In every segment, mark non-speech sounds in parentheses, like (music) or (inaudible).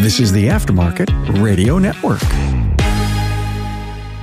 This is the Aftermarket Radio Network.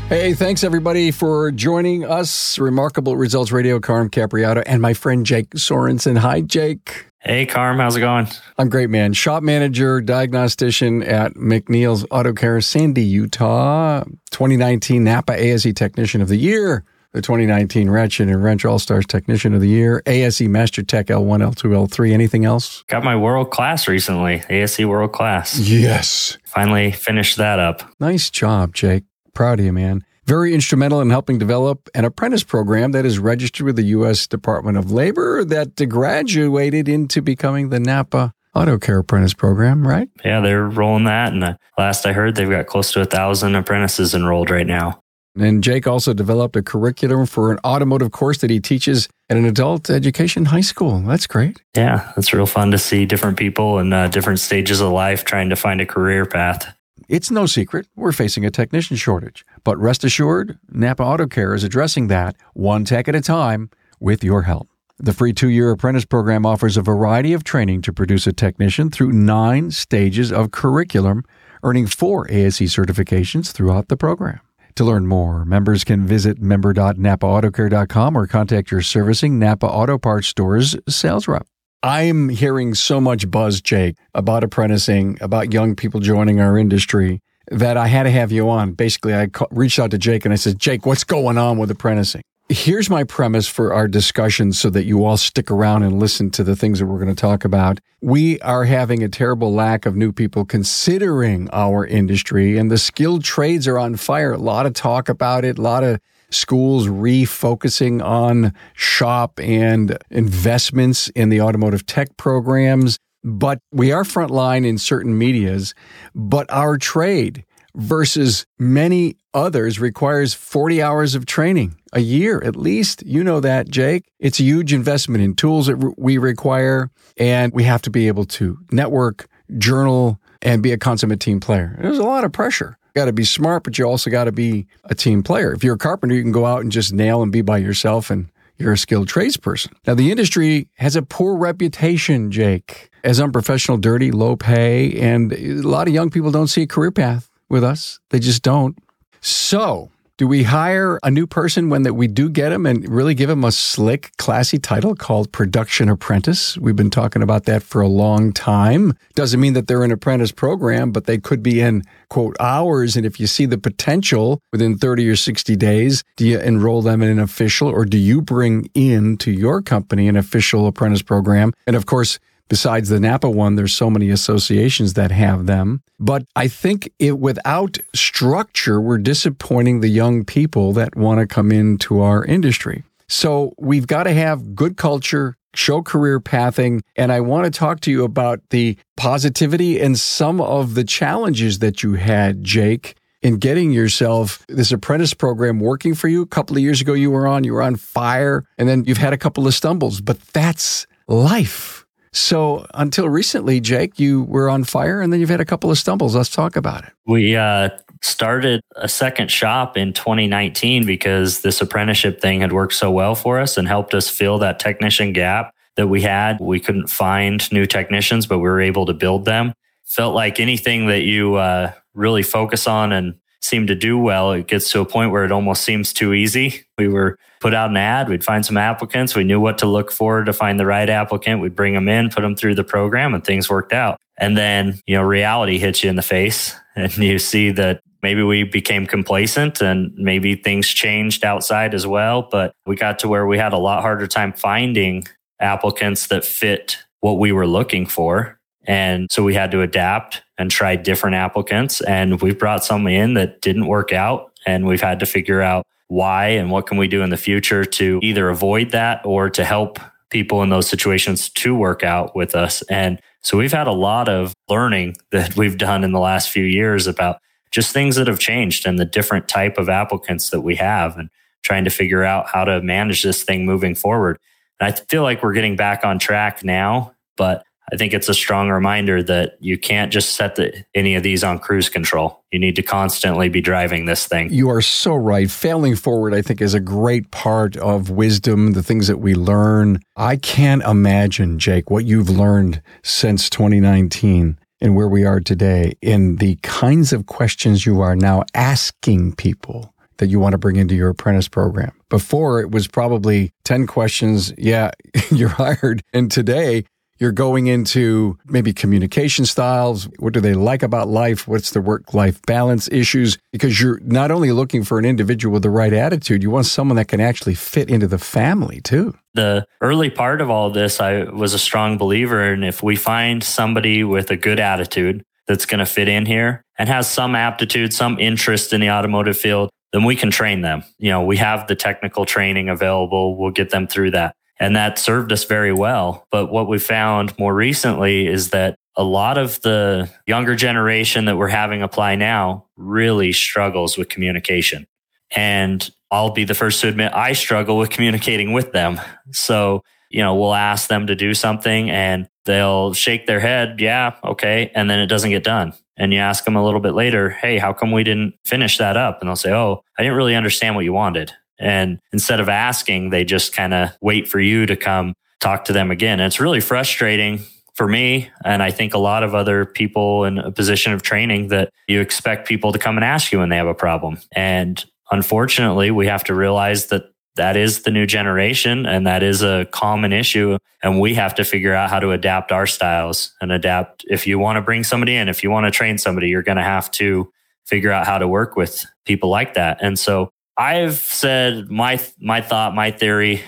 Hey, thanks everybody for joining us. Remarkable Results Radio, Carm Capriotto, and my friend Jake Sorensen. Hi, Jake. Hey, Carm, how's it going? I'm great, man. Shop manager, diagnostician at McNeil's Auto Care, Sandy, Utah. 2019 Napa ASE Technician of the Year the 2019 Ratchet and Wrench All Stars Technician of the Year, ASE Master Tech L1, L2, L3. Anything else? Got my world class recently, ASE World Class. Yes. Finally finished that up. Nice job, Jake. Proud of you, man. Very instrumental in helping develop an apprentice program that is registered with the U.S. Department of Labor that graduated into becoming the Napa Auto Care Apprentice Program, right? Yeah, they're rolling that. And the last I heard, they've got close to a thousand apprentices enrolled right now. And Jake also developed a curriculum for an automotive course that he teaches at an adult education high school. That's great. Yeah, it's real fun to see different people in uh, different stages of life trying to find a career path. It's no secret we're facing a technician shortage, but rest assured, Napa Auto Care is addressing that one tech at a time with your help. The free two year apprentice program offers a variety of training to produce a technician through nine stages of curriculum, earning four ASE certifications throughout the program. To learn more, members can visit member.napaautocare.com or contact your servicing Napa Auto Parts stores sales rep. I'm hearing so much buzz, Jake, about apprenticing, about young people joining our industry that I had to have you on. Basically, I reached out to Jake and I said, Jake, what's going on with apprenticing? Here's my premise for our discussion so that you all stick around and listen to the things that we're going to talk about. We are having a terrible lack of new people considering our industry and the skilled trades are on fire. A lot of talk about it, a lot of schools refocusing on shop and investments in the automotive tech programs. But we are frontline in certain medias, but our trade versus many others requires 40 hours of training a year at least. You know that, Jake. It's a huge investment in tools that we require, and we have to be able to network, journal, and be a consummate team player. There's a lot of pressure. Got to be smart, but you also got to be a team player. If you're a carpenter, you can go out and just nail and be by yourself and you're a skilled tradesperson. Now, the industry has a poor reputation, Jake, as unprofessional, dirty, low pay, and a lot of young people don't see a career path with us. They just don't. So, do we hire a new person when that we do get them and really give them a slick, classy title called production apprentice? We've been talking about that for a long time. Doesn't mean that they're an apprentice program, but they could be in quote hours. And if you see the potential within 30 or 60 days, do you enroll them in an official or do you bring in to your company an official apprentice program? And of course, Besides the Napa one, there's so many associations that have them. But I think it, without structure, we're disappointing the young people that want to come into our industry. So we've got to have good culture, show career pathing. And I want to talk to you about the positivity and some of the challenges that you had, Jake, in getting yourself this apprentice program working for you. A couple of years ago, you were on, you were on fire, and then you've had a couple of stumbles, but that's life. So until recently, Jake, you were on fire and then you've had a couple of stumbles. Let's talk about it. We uh, started a second shop in 2019 because this apprenticeship thing had worked so well for us and helped us fill that technician gap that we had. We couldn't find new technicians, but we were able to build them. Felt like anything that you uh, really focus on and seem to do well, it gets to a point where it almost seems too easy. We were put out an ad, we'd find some applicants, we knew what to look for to find the right applicant, we'd bring them in, put them through the program, and things worked out. And then, you know, reality hits you in the face (laughs) and you see that maybe we became complacent and maybe things changed outside as well. But we got to where we had a lot harder time finding applicants that fit what we were looking for. And so we had to adapt and try different applicants. And we've brought some in that didn't work out. And we've had to figure out why and what can we do in the future to either avoid that or to help people in those situations to work out with us. And so we've had a lot of learning (laughs) that we've done in the last few years about just things that have changed and the different type of applicants that we have and trying to figure out how to manage this thing moving forward. And I feel like we're getting back on track now, but I think it's a strong reminder that you can't just set the, any of these on cruise control. You need to constantly be driving this thing. You are so right. Failing forward, I think, is a great part of wisdom, the things that we learn. I can't imagine, Jake, what you've learned since 2019 and where we are today in the kinds of questions you are now asking people that you want to bring into your apprentice program. Before it was probably 10 questions. Yeah, (laughs) you're hired. And today you're going into maybe communication styles. What do they like about life? What's the work life balance issues? Because you're not only looking for an individual with the right attitude, you want someone that can actually fit into the family too. The early part of all this, I was a strong believer in if we find somebody with a good attitude that's going to fit in here and has some aptitude, some interest in the automotive field, then we can train them. You know, we have the technical training available. We'll get them through that. And that served us very well. But what we found more recently is that a lot of the younger generation that we're having apply now really struggles with communication. And I'll be the first to admit I struggle with communicating with them. So, you know, we'll ask them to do something and they'll shake their head. Yeah. Okay. And then it doesn't get done. And you ask them a little bit later, Hey, how come we didn't finish that up? And they'll say, Oh, I didn't really understand what you wanted. And instead of asking, they just kind of wait for you to come talk to them again. And it's really frustrating for me. And I think a lot of other people in a position of training that you expect people to come and ask you when they have a problem. And unfortunately, we have to realize that that is the new generation and that is a common issue. And we have to figure out how to adapt our styles and adapt. If you want to bring somebody in, if you want to train somebody, you're going to have to figure out how to work with people like that. And so I've said my my thought, my theory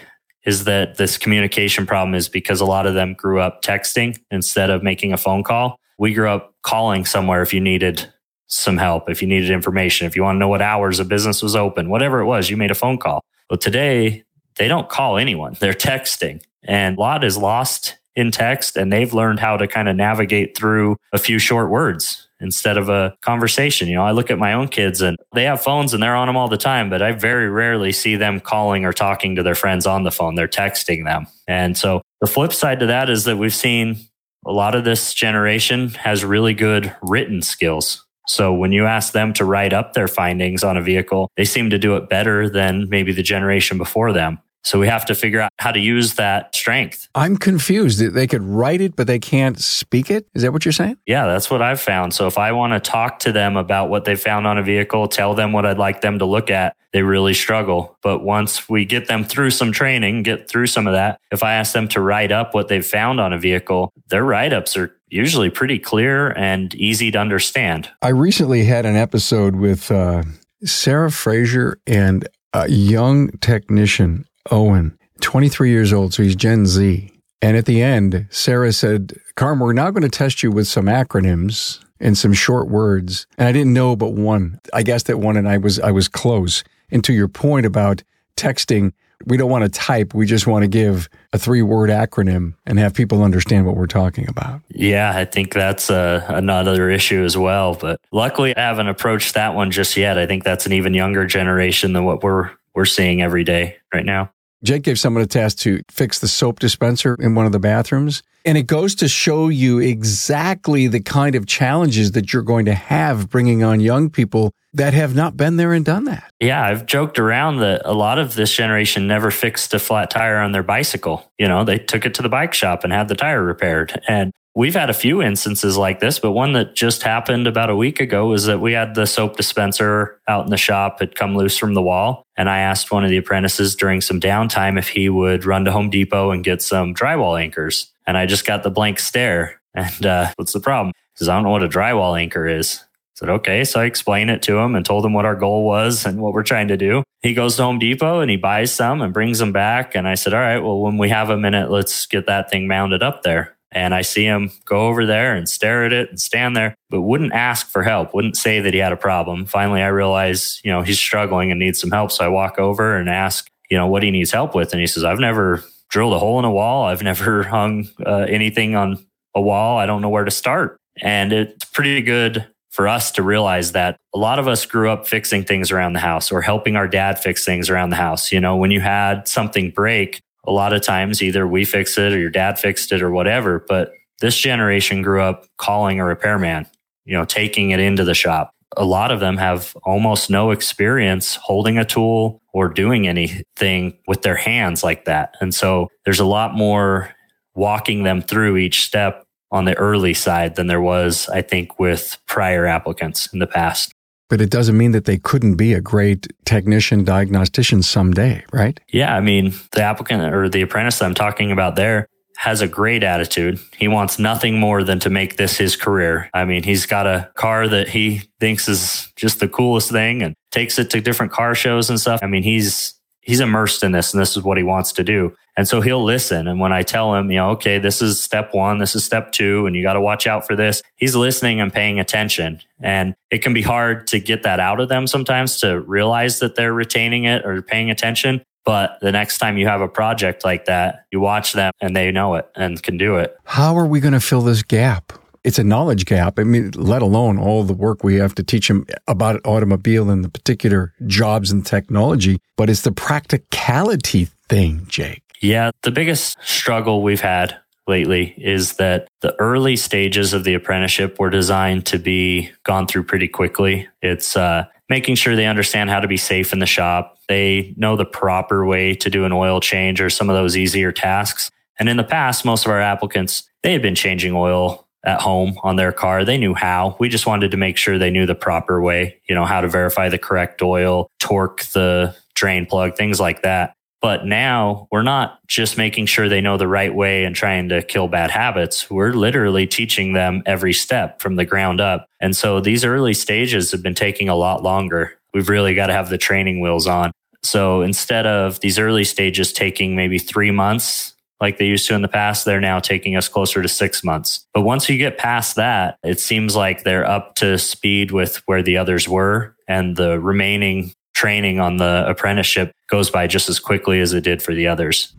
is that this communication problem is because a lot of them grew up texting instead of making a phone call. We grew up calling somewhere if you needed some help, if you needed information, if you want to know what hours a business was open, whatever it was, you made a phone call. But today they don't call anyone. They're texting and a lot is lost in text and they've learned how to kind of navigate through a few short words instead of a conversation. You know, I look at my own kids and they have phones and they're on them all the time, but I very rarely see them calling or talking to their friends on the phone. They're texting them. And so the flip side to that is that we've seen a lot of this generation has really good written skills. So when you ask them to write up their findings on a vehicle, they seem to do it better than maybe the generation before them. So we have to figure out how to use that strength. I'm confused. That they could write it, but they can't speak it. Is that what you're saying? Yeah, that's what I've found. So if I want to talk to them about what they found on a vehicle, tell them what I'd like them to look at, they really struggle. But once we get them through some training, get through some of that, if I ask them to write up what they've found on a vehicle, their write ups are usually pretty clear and easy to understand. I recently had an episode with uh, Sarah Fraser and a young technician Owen, 23 years old, so he's Gen Z. And at the end, Sarah said, Carm, we're now going to test you with some acronyms and some short words. And I didn't know but one. I guessed that one and I was I was close. And to your point about texting, we don't want to type. We just want to give a three word acronym and have people understand what we're talking about. Yeah, I think that's a, another issue as well. But luckily, I haven't approached that one just yet. I think that's an even younger generation than what we're we're seeing every day right now. Jake gave someone a task to fix the soap dispenser in one of the bathrooms. And it goes to show you exactly the kind of challenges that you're going to have bringing on young people that have not been there and done that. Yeah, I've joked around that a lot of this generation never fixed a flat tire on their bicycle. You know, they took it to the bike shop and had the tire repaired. And We've had a few instances like this, but one that just happened about a week ago was that we had the soap dispenser out in the shop had come loose from the wall. And I asked one of the apprentices during some downtime if he would run to Home Depot and get some drywall anchors. And I just got the blank stare. And uh, what's the problem? Because I don't know what a drywall anchor is. I said, okay. So I explained it to him and told him what our goal was and what we're trying to do. He goes to Home Depot and he buys some and brings them back. And I said, all right, well, when we have a minute, let's get that thing mounted up there. And I see him go over there and stare at it and stand there, but wouldn't ask for help, wouldn't say that he had a problem. Finally, I realize, you know, he's struggling and needs some help. So I walk over and ask, you know, what he needs help with. And he says, I've never drilled a hole in a wall. I've never (laughs) hung uh, anything on a wall. I don't know where to start. And it's pretty good for us to realize that a lot of us grew up fixing things around the house or helping our dad fix things around the house. You know, when you had something break, a lot of times either we fix it or your dad fixed it or whatever. But this generation grew up calling a repairman, you know, taking it into the shop. A lot of them have almost no experience holding a tool or doing anything with their hands like that. And so there's a lot more walking them through each step on the early side than there was, I think, with prior applicants in the past. But it doesn't mean that they couldn't be a great technician, diagnostician someday, right? Yeah. I mean, the applicant or the apprentice that I'm talking about there has a great attitude. He wants nothing more than to make this his career. I mean, he's got a car that he thinks is just the coolest thing and takes it to different car shows and stuff. I mean, he's he's immersed in this and this is what he wants to do. And so he'll listen. And when I tell him, you know, okay, this is step one, this is step two, and you got to watch out for this, he's listening and paying attention. And it can be hard to get that out of them sometimes to realize that they're retaining it or paying attention. But the next time you have a project like that, you watch them and they know it and can do it. How are we going to fill this gap? it's a knowledge gap. I mean, let alone all the work we have to teach them about automobile and the particular jobs and technology, but it's the practicality thing, Jake. Yeah, the biggest struggle we've had lately is that the early stages of the apprenticeship were designed to be gone through pretty quickly. It's uh, making sure they understand how to be safe in the shop. They know the proper way to do an oil change or some of those easier tasks. And in the past, most of our applicants, they had been changing oil at home on their car. They knew how. We just wanted to make sure they knew the proper way, you know, how to verify the correct oil, torque the drain plug, things like that. But now we're not just making sure they know the right way and trying to kill bad habits. We're literally teaching them every step from the ground up. And so these early stages have been taking a lot longer. We've really got to have the training wheels on. So instead of these early stages taking maybe three months like they used to in the past, they're now taking us closer to six months. But once you get past that, it seems like they're up to speed with where the others were. And the remaining training on the apprenticeship goes by just as quickly as it did for the others.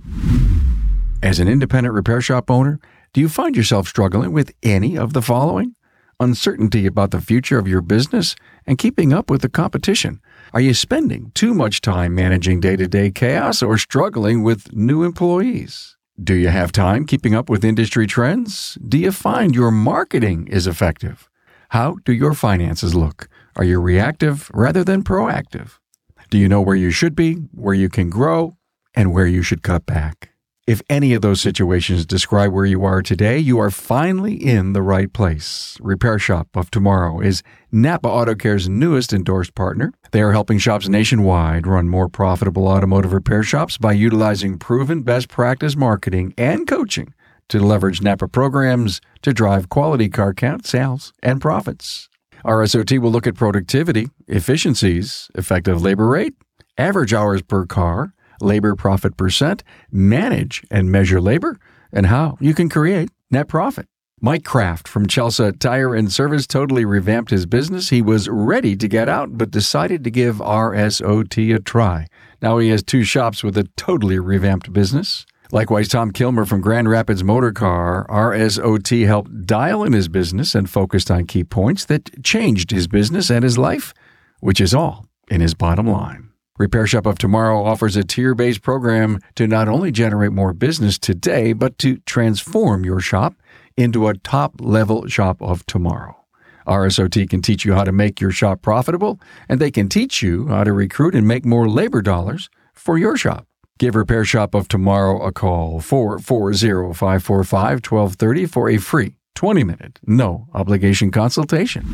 As an independent repair shop owner, do you find yourself struggling with any of the following? Uncertainty about the future of your business and keeping up with the competition. Are you spending too much time managing day to day chaos or struggling with new employees? Do you have time keeping up with industry trends? Do you find your marketing is effective? How do your finances look? Are you reactive rather than proactive? Do you know where you should be, where you can grow, and where you should cut back? If any of those situations describe where you are today, you are finally in the right place. Repair Shop of Tomorrow is Napa Auto Care's newest endorsed partner. They are helping shops nationwide run more profitable automotive repair shops by utilizing proven best practice marketing and coaching to leverage Napa programs to drive quality car count, sales, and profits. RSOT will look at productivity, efficiencies, effective labor rate, average hours per car, labor profit percent, manage and measure labor, and how you can create net profit. Mike Kraft from Chelsea Tire and Service totally revamped his business. He was ready to get out, but decided to give RSOT a try. Now he has two shops with a totally revamped business. Likewise, Tom Kilmer from Grand Rapids Motor Car, RSOT helped dial in his business and focused on key points that changed his business and his life, which is all in his bottom line. Repair Shop of Tomorrow offers a tier based program to not only generate more business today, but to transform your shop into a top level shop of tomorrow. RSOT can teach you how to make your shop profitable, and they can teach you how to recruit and make more labor dollars for your shop. Give Repair Shop of Tomorrow a call 440 545 1230 for a free 20 minute, no obligation consultation.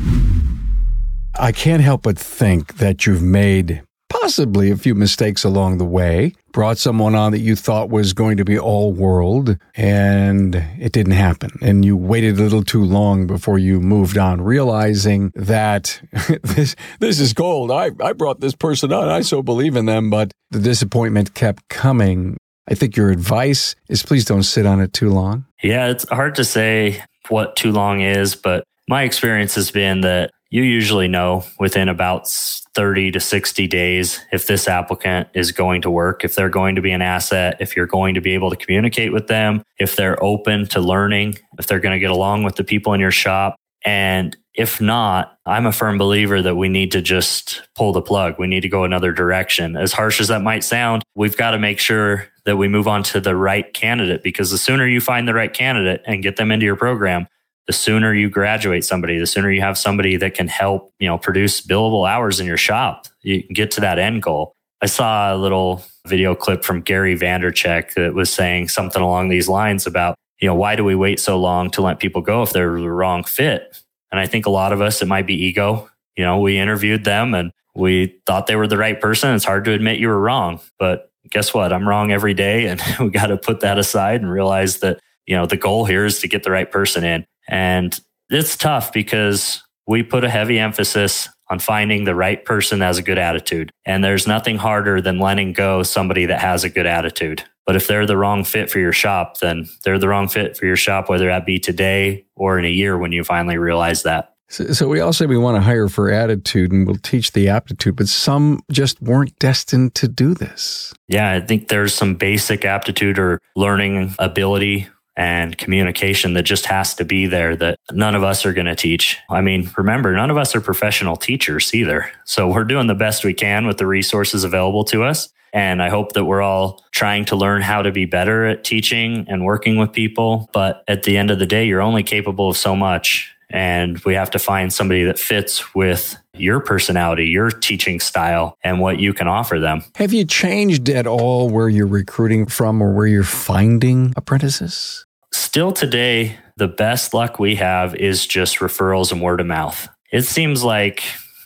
I can't help but think that you've made possibly a few mistakes along the way, brought someone on that you thought was going to be all world, and it didn't happen. And you waited a little too long before you moved on, realizing that (laughs) this, this is gold. I, I brought this person on. I so believe in them, but the disappointment kept coming. I think your advice is please don't sit on it too long. Yeah, it's hard to say what too long is, but my experience has been that you usually know within about 30 to 60 days if this applicant is going to work, if they're going to be an asset, if you're going to be able to communicate with them, if they're open to learning, if they're going to get along with the people in your shop. And if not, I'm a firm believer that we need to just pull the plug. We need to go another direction. As harsh as that might sound, we've got to make sure that we move on to the right candidate because the sooner you find the right candidate and get them into your program, the sooner you graduate somebody, the sooner you have somebody that can help, you know, produce billable hours in your shop, you can get to that end goal. I saw a little video clip from Gary Vaynerchuk that was saying something along these lines about, you know, why do we wait so long to let people go if they're the wrong fit? And I think a lot of us, it might be ego. You know, we interviewed them and we thought they were the right person. It's hard to admit you were wrong, but guess what? I'm wrong every day. And (laughs) we got to put that aside and realize that, you know, the goal here is to get the right person in. And it's tough because we put a heavy emphasis on finding the right person that has a good attitude. And there's nothing harder than letting go somebody that has a good attitude. But if they're the wrong fit for your shop, then they're the wrong fit for your shop, whether that be today or in a year when you finally realize that. So, so we all say we want to hire for attitude and we'll teach the aptitude, but some just weren't destined to do this. Yeah, I think there's some basic aptitude or learning ability and communication that just has to be there that none of us are going to teach. I mean, remember, none of us are professional teachers either. So we're doing the best we can with the resources available to us. And I hope that we're all trying to learn how to be better at teaching and working with people. But at the end of the day, you're only capable of so much. And we have to find somebody that fits with your personality, your teaching style, and what you can offer them. Have you changed at all where you're recruiting from or where you're finding apprentices? Still today, the best luck we have is just referrals and word of mouth. It seems like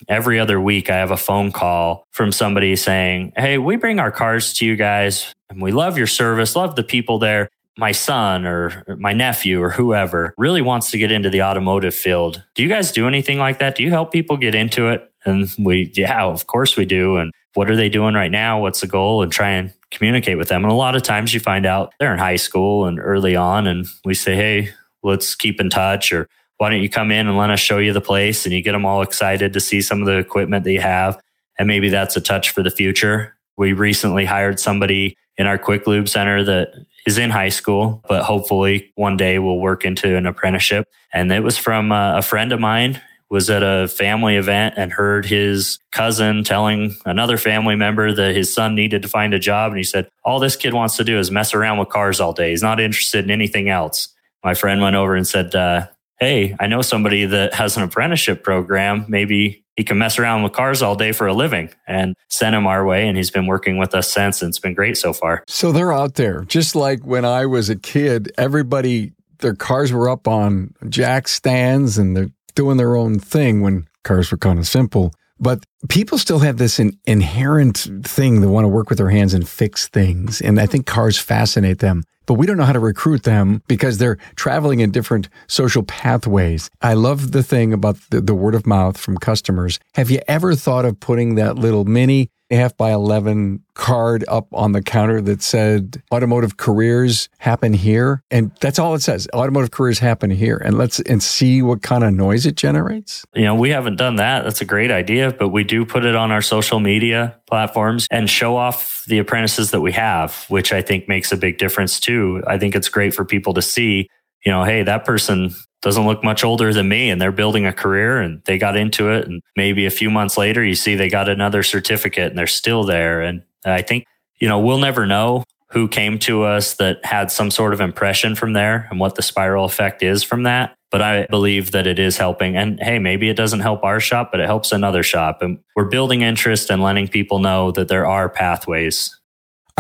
every other week I have a phone call from somebody saying, Hey, we bring our cars to you guys and we love your service, love the people there. My son or my nephew or whoever really wants to get into the automotive field. Do you guys do anything like that? Do you help people get into it? And we, yeah, of course we do. And what are they doing right now? What's the goal? And try and communicate with them. And a lot of times you find out they're in high school and early on, and we say, hey, let's keep in touch, or why don't you come in and let us show you the place? And you get them all excited to see some of the equipment that you have. And maybe that's a touch for the future. We recently hired somebody in our quick lube center that is in high school, but hopefully one day will work into an apprenticeship. And it was from uh, a friend of mine was at a family event and heard his cousin telling another family member that his son needed to find a job. And he said, All this kid wants to do is mess around with cars all day. He's not interested in anything else. My friend went over and said, uh, Hey, I know somebody that has an apprenticeship program. Maybe he can mess around with cars all day for a living and sent him our way. And he's been working with us since. And it's been great so far. So they're out there. Just like when I was a kid, everybody, their cars were up on jack stands and the doing their own thing when cars were kind of simple. But people still have this in, inherent thing they want to work with their hands and fix things. And I think cars fascinate them. But we don't know how to recruit them because they're traveling in different social pathways. I love the thing about the, the word of mouth from customers. Have you ever thought of putting that little mini half by 11 card up on the counter that said automotive careers happen here. And that's all it says. Automotive careers happen here. And let's and see what kind of noise it generates. You know, we haven't done that. That's a great idea, but we do put it on our social media platforms and show off the apprentices that we have, which I think makes a big difference too. I think it's great for people to see, you know, hey, that person doesn't look much older than me and they're building a career and they got into it. And maybe a few months later, you see they got another certificate and they're still there. And I think, you know, we'll never know who came to us that had some sort of impression from there and what the spiral effect is from that. But I believe that it is helping. And hey, maybe it doesn't help our shop, but it helps another shop. And we're building interest and letting people know that there are pathways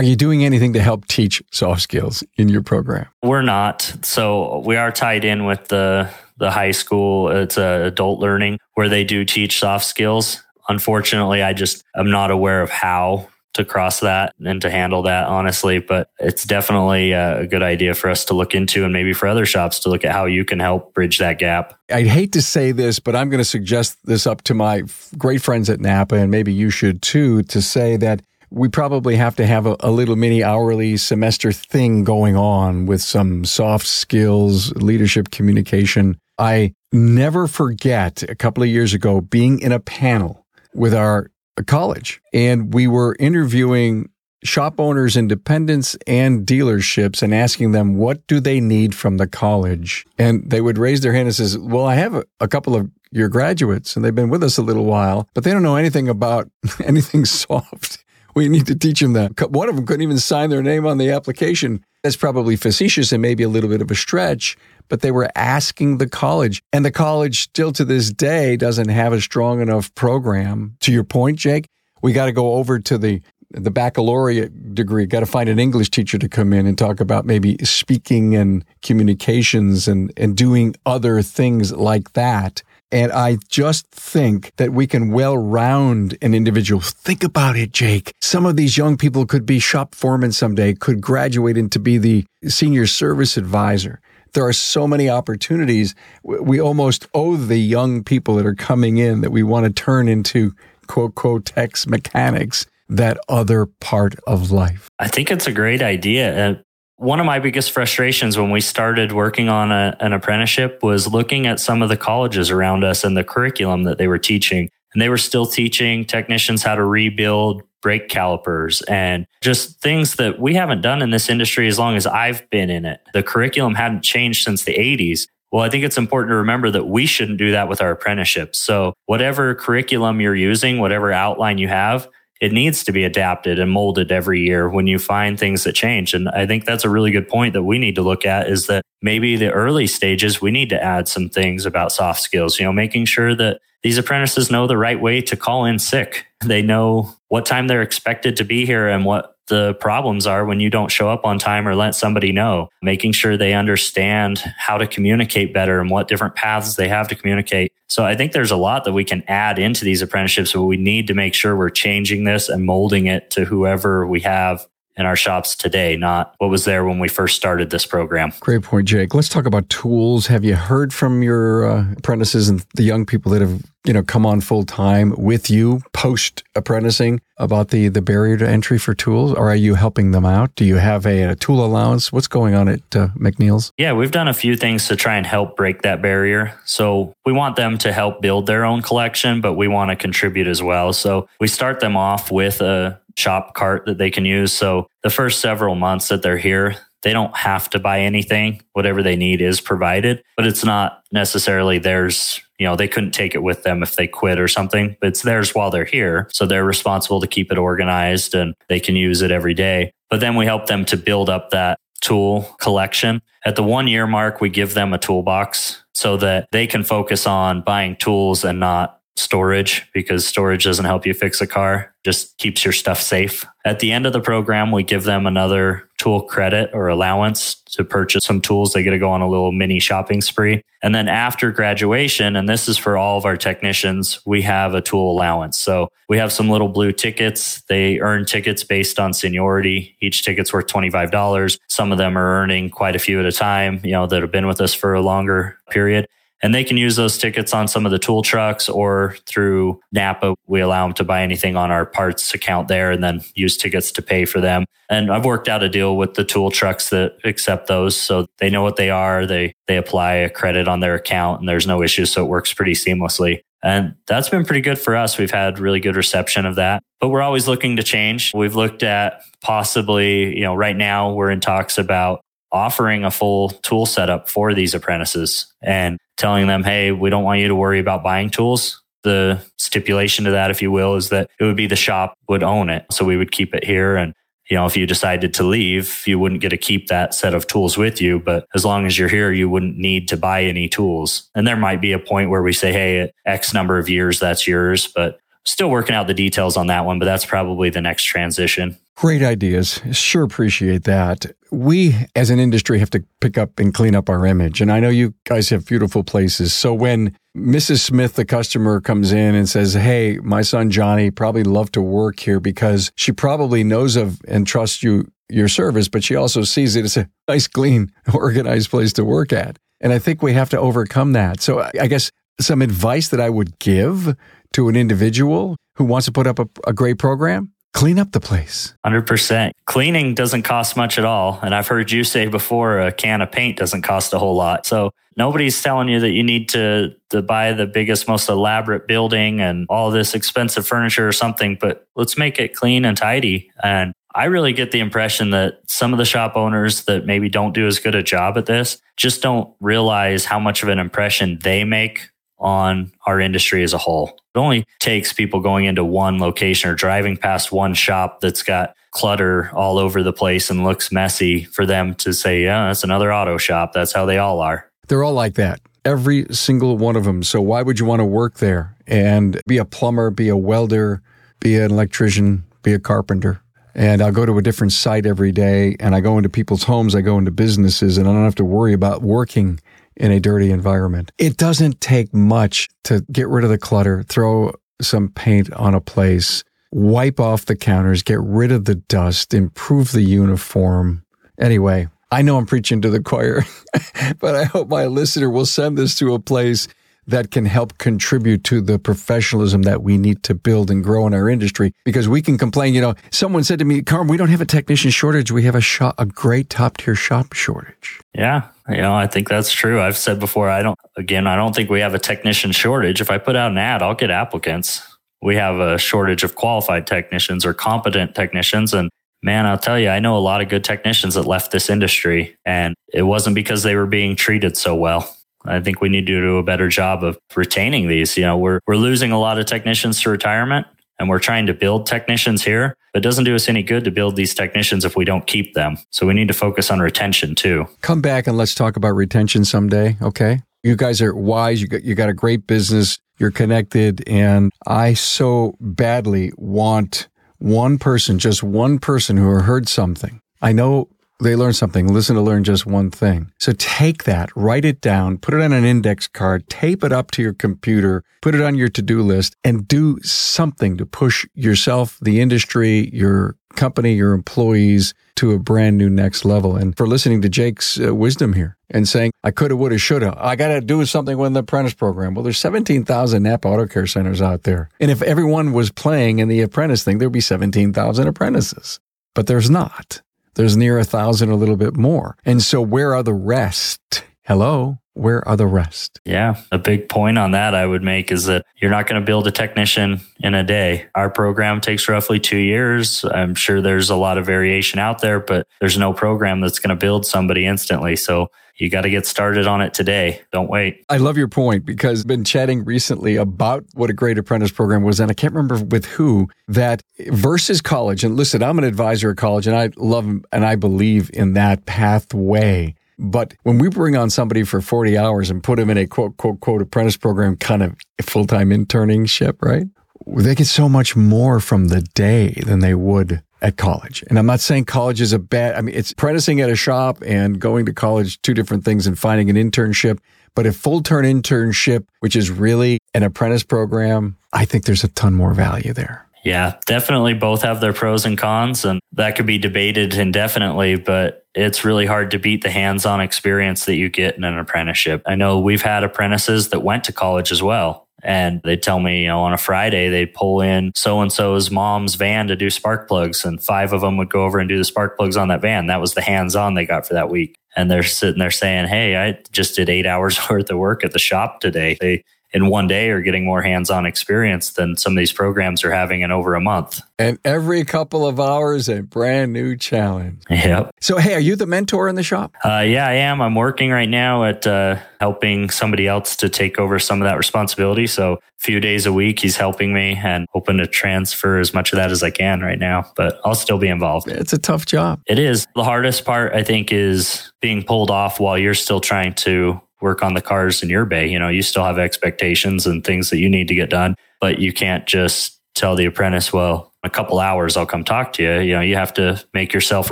are you doing anything to help teach soft skills in your program? We're not. So we are tied in with the the high school. It's adult learning where they do teach soft skills. Unfortunately, I just am not aware of how to cross that and to handle that honestly but it's definitely a good idea for us to look into and maybe for other shops to look at how you can help bridge that gap i'd hate to say this but i'm going to suggest this up to my great friends at napa and maybe you should too to say that we probably have to have a, a, little mini hourly semester thing going on with some soft skills, leadership, communication. I never forget a couple of years ago being in a panel with our college and we were interviewing shop owners, independents and dealerships and asking them what do they need from the college. And they would raise their hand and says, well, I have a, a couple of your graduates and they've been with us a little while, but they don't know anything about (laughs) anything soft We need to teach them that. One of them couldn't even sign their name on the application. That's probably facetious and maybe a little bit of a stretch, but they were asking the college. And the college still to this day doesn't have a strong enough program. To your point, Jake, we got to go over to the the baccalaureate degree, got to find an English teacher to come in and talk about maybe speaking and communications and, and doing other things like that. And I just think that we can well round an individual. Think about it, Jake. Some of these young people could be shop foreman someday, could graduate into be the senior service advisor. There are so many opportunities. We almost owe the young people that are coming in that we want to turn into quote, quote, text mechanics that other part of life. I think it's a great idea one of my biggest frustrations when we started working on a, an apprenticeship was looking at some of the colleges around us and the curriculum that they were teaching. And they were still teaching technicians how to rebuild brake calipers and just things that we haven't done in this industry as long as I've been in it. The curriculum hadn't changed since the 80s. Well, I think it's important to remember that we shouldn't do that with our apprenticeships. So, whatever curriculum you're using, whatever outline you have, it needs to be adapted and molded every year when you find things that change. And I think that's a really good point that we need to look at is that maybe the early stages, we need to add some things about soft skills, you know, making sure that these apprentices know the right way to call in sick. They know what time they're expected to be here and what the problems are when you don't show up on time or let somebody know, making sure they understand how to communicate better and what different paths they have to communicate. So I think there's a lot that we can add into these apprenticeships, but we need to make sure we're changing this and molding it to whoever we have in our shops today, not what was there when we first started this program. Great point, Jake. Let's talk about tools. Have you heard from your uh, apprentices and the young people that have you know come on full time with you post apprenticing about the the barrier to entry for tools, or are you helping them out? Do you have a, a tool allowance? What's going on at uh, McNeil's? Yeah, we've done a few things to try and help break that barrier. So we want them to help build their own collection, but we want to contribute as well. So we start them off with a shop cart that they can use. So the first several months that they're here, they don't have to buy anything. Whatever they need is provided, but it's not necessarily theirs. You know, they couldn't take it with them if they quit or something, but it's theirs while they're here. So they're responsible to keep it organized and they can use it every day. But then we help them to build up that tool collection. At the one year mark, we give them a toolbox so that they can focus on buying tools and not storage because storage doesn't help you fix a car, just keeps your stuff safe. At the end of the program, we give them another tool credit or allowance to purchase some tools. They get to go on a little mini shopping spree. And then after graduation, and this is for all of our technicians, we have a tool allowance. So we have some little blue tickets. They earn tickets based on seniority. Each ticket's worth $25. Some of them are earning quite a few at a time, you know, that have been with us for a longer period and they can use those tickets on some of the tool trucks or through Napa. We allow them to buy anything on our parts account there and then use tickets to pay for them. And I've worked out a deal with the tool trucks that accept those. So they know what they are. They, they apply a credit on their account and there's no issues. So it works pretty seamlessly. And that's been pretty good for us. We've had really good reception of that, but we're always looking to change. We've looked at possibly, you know, right now we're in talks about offering a full tool setup for these apprentices and telling them, Hey, we don't want you to worry about buying tools. The stipulation to that, if you will, is that it would be the shop would own it. So we would keep it here. And, you know, if you decided to leave, you wouldn't get to keep that set of tools with you. But as long as you're here, you wouldn't need to buy any tools. And there might be a point where we say, Hey, X number of years, that's yours. But still working out the details on that one, but that's probably the next transition. Great ideas. Sure appreciate that. We as an industry have to pick up and clean up our image. And I know you guys have beautiful places. So when Mrs. Smith, the customer, comes in and says, Hey, my son Johnny probably love to work here because she probably knows of and trusts you, your service, but she also sees it as a nice, clean, (laughs) organized place to work at. And I think we have to overcome that. So I guess some advice that I would give to an individual who wants to put up a, a great program clean up the place. 100%. Cleaning doesn't cost much at all. And I've heard you say before a can of paint doesn't cost a whole lot. So nobody's telling you that you need to, to buy the biggest, most elaborate building and all this expensive furniture or something, but let's make it clean and tidy. And I really get the impression that some of the shop owners that maybe don't do as good a job at this just don't realize how much of an impression they make on our industry as a whole. It only takes people going into one location or driving past one shop that's got clutter all over the place and looks messy for them to say, yeah, that's another auto shop. That's how they all are. They're all like that. Every single one of them. So why would you want to work there and be a plumber, be a welder, be an electrician, be a carpenter? And I'll go to a different site every day and I go into people's homes, I go into businesses and I don't have to worry about working in a dirty environment. It doesn't take much to get rid of the clutter, throw some paint on a place, wipe off the counters, get rid of the dust, improve the uniform. Anyway, I know I'm preaching to the choir, (laughs) but I hope my listener will send this to a place that can help contribute to the professionalism that we need to build and grow in our industry. Because we can complain, you know, someone said to me, Carm, we don't have a technician shortage. We have a shop, a great top tier shop shortage. Yeah. You know, I think that's true. I've said before, I don't, again, I don't think we have a technician shortage. If I put out an ad, I'll get applicants. We have a shortage of qualified technicians or competent technicians. And man, I'll tell you, I know a lot of good technicians that left this industry and it wasn't because they were being treated so well. I think we need to do a better job of retaining these. You know, we're we're losing a lot of technicians to retirement and we're trying to build technicians here. It doesn't do us any good to build these technicians if we don't keep them. So we need to focus on retention too. Come back and let's talk about retention someday, okay? You guys are wise. You got you got a great business. You're connected and I so badly want one person, just one person who heard something. I know they learn something. Listen to learn just one thing. So take that, write it down, put it on an index card, tape it up to your computer, put it on your to-do list and do something to push yourself, the industry, your company, your employees to a brand new next level. And for listening to Jake's uh, wisdom here and saying, I coulda, woulda, shoulda. I got to do something with the apprentice program. Well, there's 17,000 Napa Auto Care centers out there. And if everyone was playing in the apprentice thing, there'd be 17,000 apprentices. But there's not. There's near a thousand, a little bit more. And so where are the rest? Hello? Where are the rest? Yeah. A big point on that I would make is that you're not going to build a technician in a day. Our program takes roughly two years. I'm sure there's a lot of variation out there, but there's no program that's going to build somebody instantly. So you got to get started on it today. Don't wait. I love your point because I've been chatting recently about what a great apprentice program was. And I can't remember with who that versus college. And listen, I'm an advisor at college and I love and I believe in that pathway. But when we bring on somebody for 40 hours and put them in a quote, quote, quote apprentice program, kind of full time internship, right? They get so much more from the day than they would at college. And I'm not saying college is a bad, I mean, it's apprenticing at a shop and going to college, two different things and finding an internship. But a full turn internship, which is really an apprentice program, I think there's a ton more value there. Yeah, definitely both have their pros and cons, and that could be debated indefinitely, but it's really hard to beat the hands on experience that you get in an apprenticeship. I know we've had apprentices that went to college as well. And they tell me, you know, on a Friday, they'd pull in so and so's mom's van to do spark plugs, and five of them would go over and do the spark plugs on that van. That was the hands on they got for that week. And they're sitting there saying, Hey, I just did eight (laughs) hours worth of work at the shop today. They in one day are getting more hands-on experience than some of these programs are having in over a month. And every couple of hours, a brand new challenge. Yep. So, hey, are you the mentor in the shop? Uh, yeah, I am. I'm working right now at uh, helping somebody else to take over some of that responsibility. So, a few days a week, he's helping me and hoping to transfer as much of that as I can right now. But I'll still be involved. It's a tough job. It is. The hardest part, I think, is being pulled off while you're still trying to work on the cars in your bay. You know, you still have expectations and things that you need to get done, but you can't just tell the apprentice, well, a couple hours I'll come talk to you. You know, you have to make yourself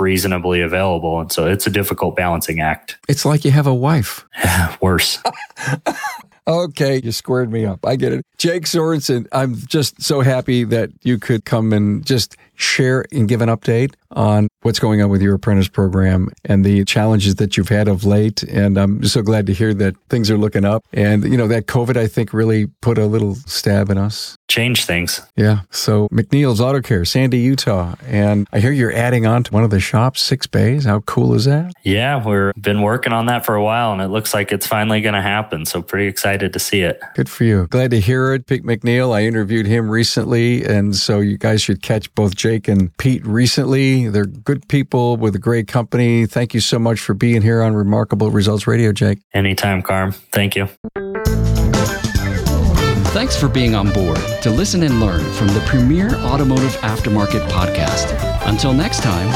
reasonably available. And so it's a difficult balancing act. It's like you have a wife. (laughs) (laughs) Worse. Okay, you squared me up. I get it. Jake Sorensen, I'm just so happy that you could come and just share and give an update on what's going on with your apprentice program and the challenges that you've had of late. And I'm so glad to hear that things are looking up. And, you know, that COVID, I think, really put a little stab in us. Change things. Yeah. So McNeil's Auto Care, Sandy, Utah. And I hear you're adding on to one of the shops, six bays. How cool is that? Yeah, we've been working on that for a while and it looks like it's finally going to happen. So pretty excited to see it. Good for you. Glad to hear it. Pete McNeil, I interviewed him recently. And so you guys should catch both Jake and Pete recently. They're good people with a great company. Thank you so much for being here on Remarkable Results Radio, Jake. Anytime, Carm. Thank you. Thanks for being on board to listen and learn from the premier automotive aftermarket podcast. Until next time,